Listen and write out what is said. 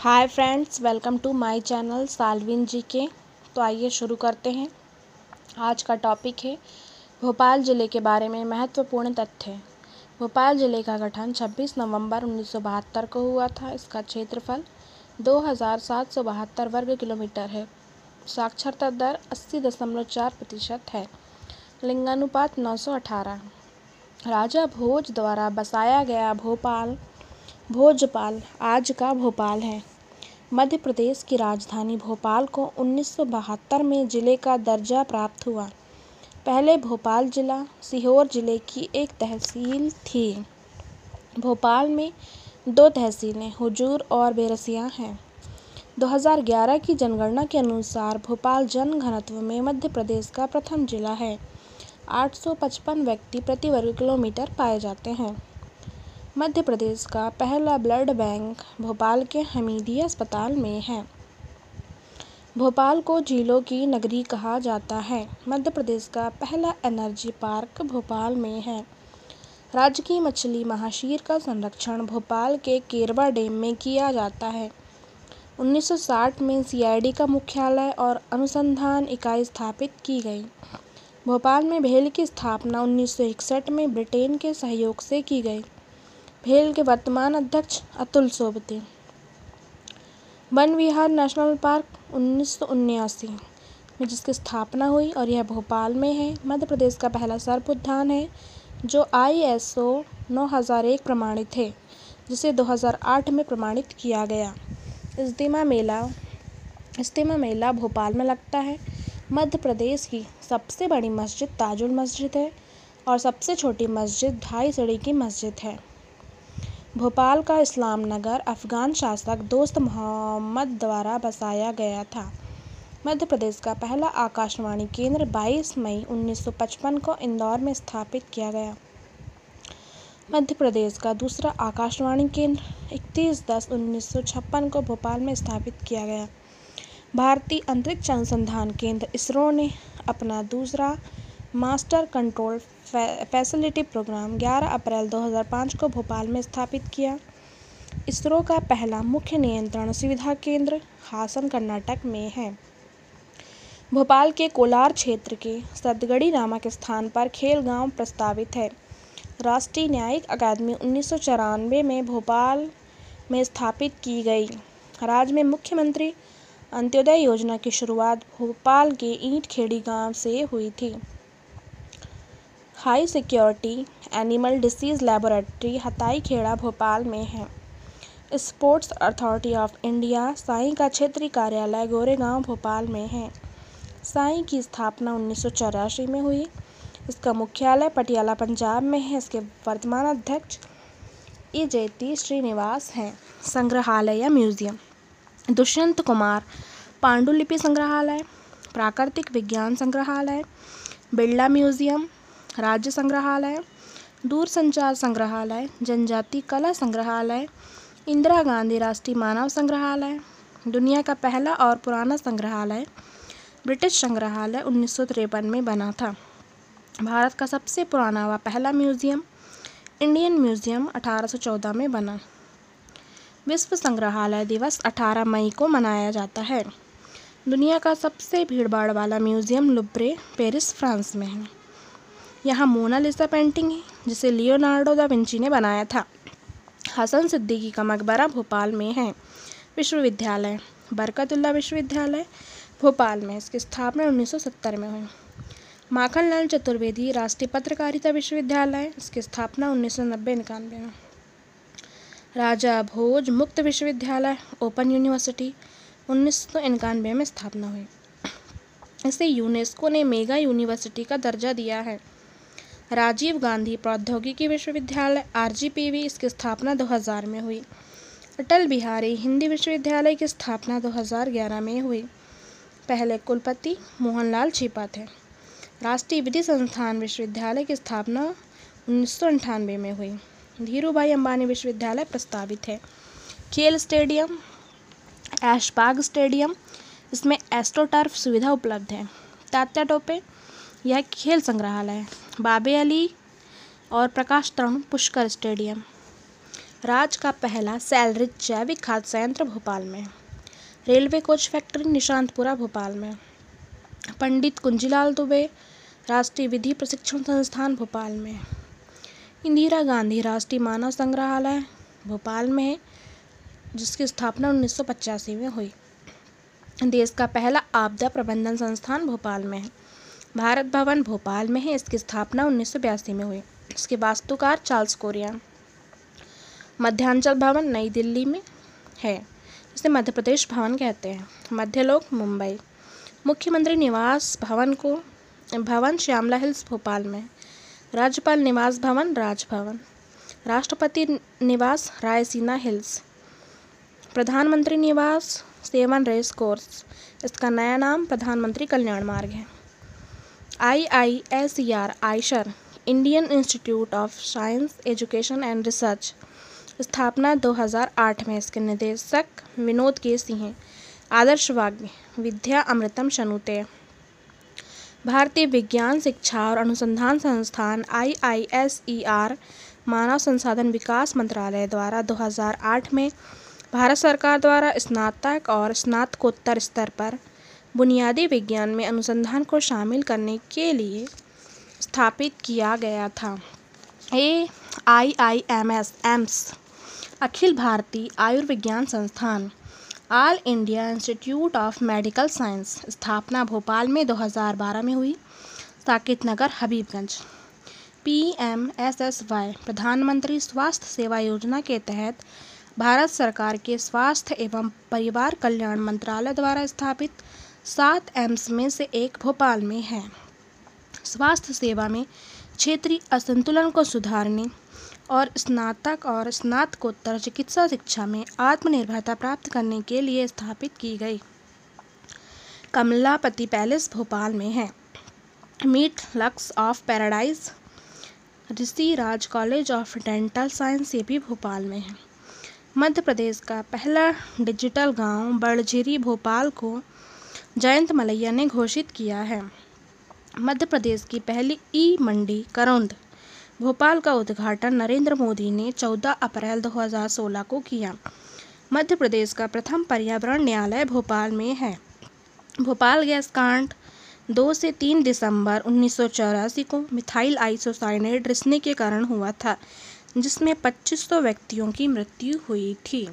Hi friends welcome to my channel Salvin ji के तो आइए शुरू करते हैं। आज का टॉपिक है भोपाल ज़िले के बारे में महत्वपूर्ण तथ्य। भोपाल ज़िले का गठन 26 नवंबर उन्नीस सौ बहत्तर को हुआ था। इसका क्षेत्रफल दो हज़ार सात सौ बहत्तर वर्ग किलोमीटर है। साक्षरता दर अस्सी दशमलव चार प्रतिशत है। लिंगानुपात 918 राजा भोज द्वारा बसाया गया भोपाल भोजपाल आज का भोपाल है। मध्य प्रदेश की राजधानी भोपाल को उन्नीस सौ बहत्तर में ज़िले का दर्जा प्राप्त हुआ। पहले भोपाल ज़िला, सीहोर ज़िले की एक तहसील थी। भोपाल में दो तहसीलें, हुजूर और बेरसिया हैं। 2011 की जनगणना के अनुसार भोपाल जन घनत्व में मध्य प्रदेश का प्रथम जिला है। 855 व्यक्ति प्रति वर्ग किलोमीटर पाए जाते हैं। मध्य प्रदेश का पहला ब्लड बैंक भोपाल के हमीदिया अस्पताल में है। भोपाल को झीलों की नगरी कहा जाता है। मध्य प्रदेश का पहला एनर्जी पार्क भोपाल में है। राज्य की मछली महाशीर का संरक्षण भोपाल के केरवा डैम में किया जाता है। 1960 में सीआईडी का मुख्यालय और अनुसंधान इकाई स्थापित की गई। भोपाल में भेल की स्थापना 1961 में ब्रिटेन के सहयोग से की गई। भेल के वर्तमान अध्यक्ष अतुल सोबती। वन विहार नेशनल पार्क उन्नीस में जिसकी स्थापना हुई और यह भोपाल में है, मध्य प्रदेश का पहला सर्प उद्यान है, जो आई एस ओ नौ हज़ार एक प्रमाणित है, जिसे 2008 में प्रमाणित किया गया। इज्तिमा मेला इज्तिमा मेला भोपाल में लगता है। मध्य प्रदेश की सबसे बड़ी मस्जिद ताजुल मस्जिद है और सबसे छोटी मस्जिद ढाई सड़ी की मस्जिद है। भोपाल का इस्लाम नगर अफ़गान शासक दोस्त मोहम्मद द्वारा बसाया गया था। मध्य प्रदेश का पहला आकाशवाणी केंद्र 22 मई 1955 को इंदौर में स्थापित किया गया। मध्य प्रदेश का दूसरा आकाशवाणी केंद्र 31 दस उन्नीस को भोपाल में स्थापित किया गया। भारतीय अंतरिक्ष अनुसंधान केंद्र इसरो ने अपना दूसरा मास्टर कंट्रोल फैसिलिटी प्रोग्राम 11 अप्रैल 2005 को भोपाल में स्थापित किया। इसरो का पहला मुख्य नियंत्रण सुविधा केंद्र हासन कर्नाटक में है। भोपाल के कोलार क्षेत्र के सदगड़ी नामक स्थान पर खेल गाँव प्रस्तावित है। राष्ट्रीय न्यायिक अकादमी उन्नीस सौ चौरानबे में भोपाल में स्थापित की गई। राज्य में मुख्यमंत्री अंत्योदय योजना की शुरुआत भोपाल के ईंट खेड़ी गाँव से हुई थी। High security animal disease laboratory Hathai Kheda Bhopal में है। Sports authority of India SAI का क्षेत्रीय कार्यालय गोरेगांव भोपाल में है। साई की स्थापना उन्नीस सौ चौरासी में हुई। इसका मुख्यालय पटियाला, पंजाब में है। इसके वर्तमान अध्यक्ष ई जयती श्रीनिवास हैं। संग्रहालय या म्यूज़ियम। दुष्यंत कुमार, पांडुलिपि संग्रहालय। प्राकृतिक विज्ञान संग्रहालय। बिरला म्यूज़ियम। राज्य संग्रहालय, दूरसंचार संग्रहालय, जनजाति कला संग्रहालय, इंदिरा गांधी राष्ट्रीय मानव संग्रहालय, दुनिया का पहला और पुराना संग्रहालय, ब्रिटिश संग्रहालय उन्नीस सौ तिरपन में बना था। भारत का सबसे पुराना व पहला म्यूज़ियम, इंडियन म्यूज़ियम 1814 में बना। विश्व संग्रहालय दिवस 18 मई को मनाया जाता है। दुनिया का सबसे भीड़भाड़ वाला म्यूज़ियम लुब्रे, पेरिस, फ्रांस में है। यहाँ मोनालिसा पेंटिंग है, जिसे लियोनार्डो दा विंची ने बनाया था। हसन सिद्दीकी का मकबरा भोपाल में है। विश्वविद्यालय बरकतुल्ला विश्वविद्यालय, भोपाल में, इसकी स्थापना 1970 में हुई। माखनलाल चतुर्वेदी राष्ट्रीय पत्रकारिता विश्वविद्यालय, इसकी स्थापना उन्नीस सौ नब्बे इक्यानवे में। राजा भोज मुक्त विश्वविद्यालय, ओपन यूनिवर्सिटी, उन्नीस सौ इक्यानवे में स्थापना हुई। इसे यूनेस्को ने मेगा यूनिवर्सिटी का दर्जा दिया है। राजीव गांधी प्रौद्योगिकी विश्वविद्यालय, आरजीपीवी, इसकी स्थापना 2000 में हुई। अटल बिहारी हिंदी विश्वविद्यालय की स्थापना 2011 में हुई। पहले कुलपति मोहनलाल छिपा थे। राष्ट्रीय विधि संस्थान विश्वविद्यालय की स्थापना उन्नीस में हुई। धीरू भाई अम्बानी विश्वविद्यालय प्रस्तावित है। खेल स्टेडियम, ऐशबाग स्टेडियम, इसमें एस्ट्रोटर्फ सुविधा उपलब्ध है। तात्या टोपे यह खेल संग्रहालय बाबे अली और प्रकाश तरण पुष्कर स्टेडियम। राज्य का पहला सैलरिच जैविक खाद्य संयंत्र भोपाल में। Railway coach factory Nishatpura Bhopal में। पंडित कुंजीलाल दुबे राष्ट्रीय विधि प्रशिक्षण संस्थान भोपाल में। इंदिरा गांधी राष्ट्रीय मानव संग्रहालय भोपाल में है, जिसकी स्थापना उन्नीस सौ पचासी में हुई। देश का पहला आपदा प्रबंधन संस्थान भोपाल में है। भारत भवन भोपाल में है। इसकी स्थापना उन्नीस सौ बयासी में हुई। इसके वास्तुकार चार्ल्स कोरिया मध्यांचल भवन नई दिल्ली में है इसे मध्य प्रदेश भवन कहते हैं। मध्यलोक मुंबई। मुख्यमंत्री निवास भवन को, भवन श्यामला हिल्स भोपाल में। राज्यपाल निवास भवन, राजभवन। राष्ट्रपति निवास, रायसीना हिल्स। प्रधानमंत्री निवास, सेवन रेस कोर्स। इसका नया नाम प्रधानमंत्री कल्याण मार्ग है। I I S R IISER Indian institute of science education and research स्थापना 2008 में इसके निदेशक विनोद के सिंह आदर्शवाग्य विद्या अमृतम शनुते। भारतीय विज्ञान शिक्षा और अनुसंधान संस्थान आई आई एस ई आर मानव संसाधन विकास मंत्रालय द्वारा 2008 में भारत सरकार द्वारा स्नातक और स्नातकोत्तर स्तर पर बुनियादी विज्ञान में अनुसंधान को शामिल करने के लिए स्थापित किया गया था। A I I M S, AIIMS, Akhil Bharatiya Ayurvigyan संस्थान, all India institute of medical science, स्थापना भोपाल में 2012 में हुई Saket Nagar Habibganj. P M S S Y, प्रधानमंत्री स्वास्थ्य सेवा योजना के तहत भारत सरकार के स्वास्थ्य एवं परिवार कल्याण मंत्रालय द्वारा स्थापित सात एम्स में से एक भोपाल में है। स्वास्थ्य सेवा में क्षेत्रीय असंतुलन को सुधारने और स्नातक और स्नातकोत्तर चिकित्सा शिक्षा में आत्मनिर्भरता प्राप्त करने के लिए स्थापित की गई। कमलापति पैलेस भोपाल में है। Meet lux of paradise, Rishi Raj college of dental science ये भी भोपाल में है। मध्य प्रदेश का पहला डिजिटल गाँव बड़झिरी भोपाल को जयंत मलैया ने घोषित किया है। मध्य प्रदेश की पहली ई मंडी, करौंद। भोपाल का उद्घाटन नरेंद्र मोदी ने 14 अप्रैल 2016 को किया। मध्य प्रदेश का प्रथम पर्यावरण न्यायालय भोपाल में है। भोपाल गैस कांड, दो से तीन दिसंबर उन्नीस सौ चौरासी को मिथाइल आइसोसाइनेट रिसने के कारण हुआ था, जिसमें 2500 व्यक्तियों की मृत्यु हुई थी।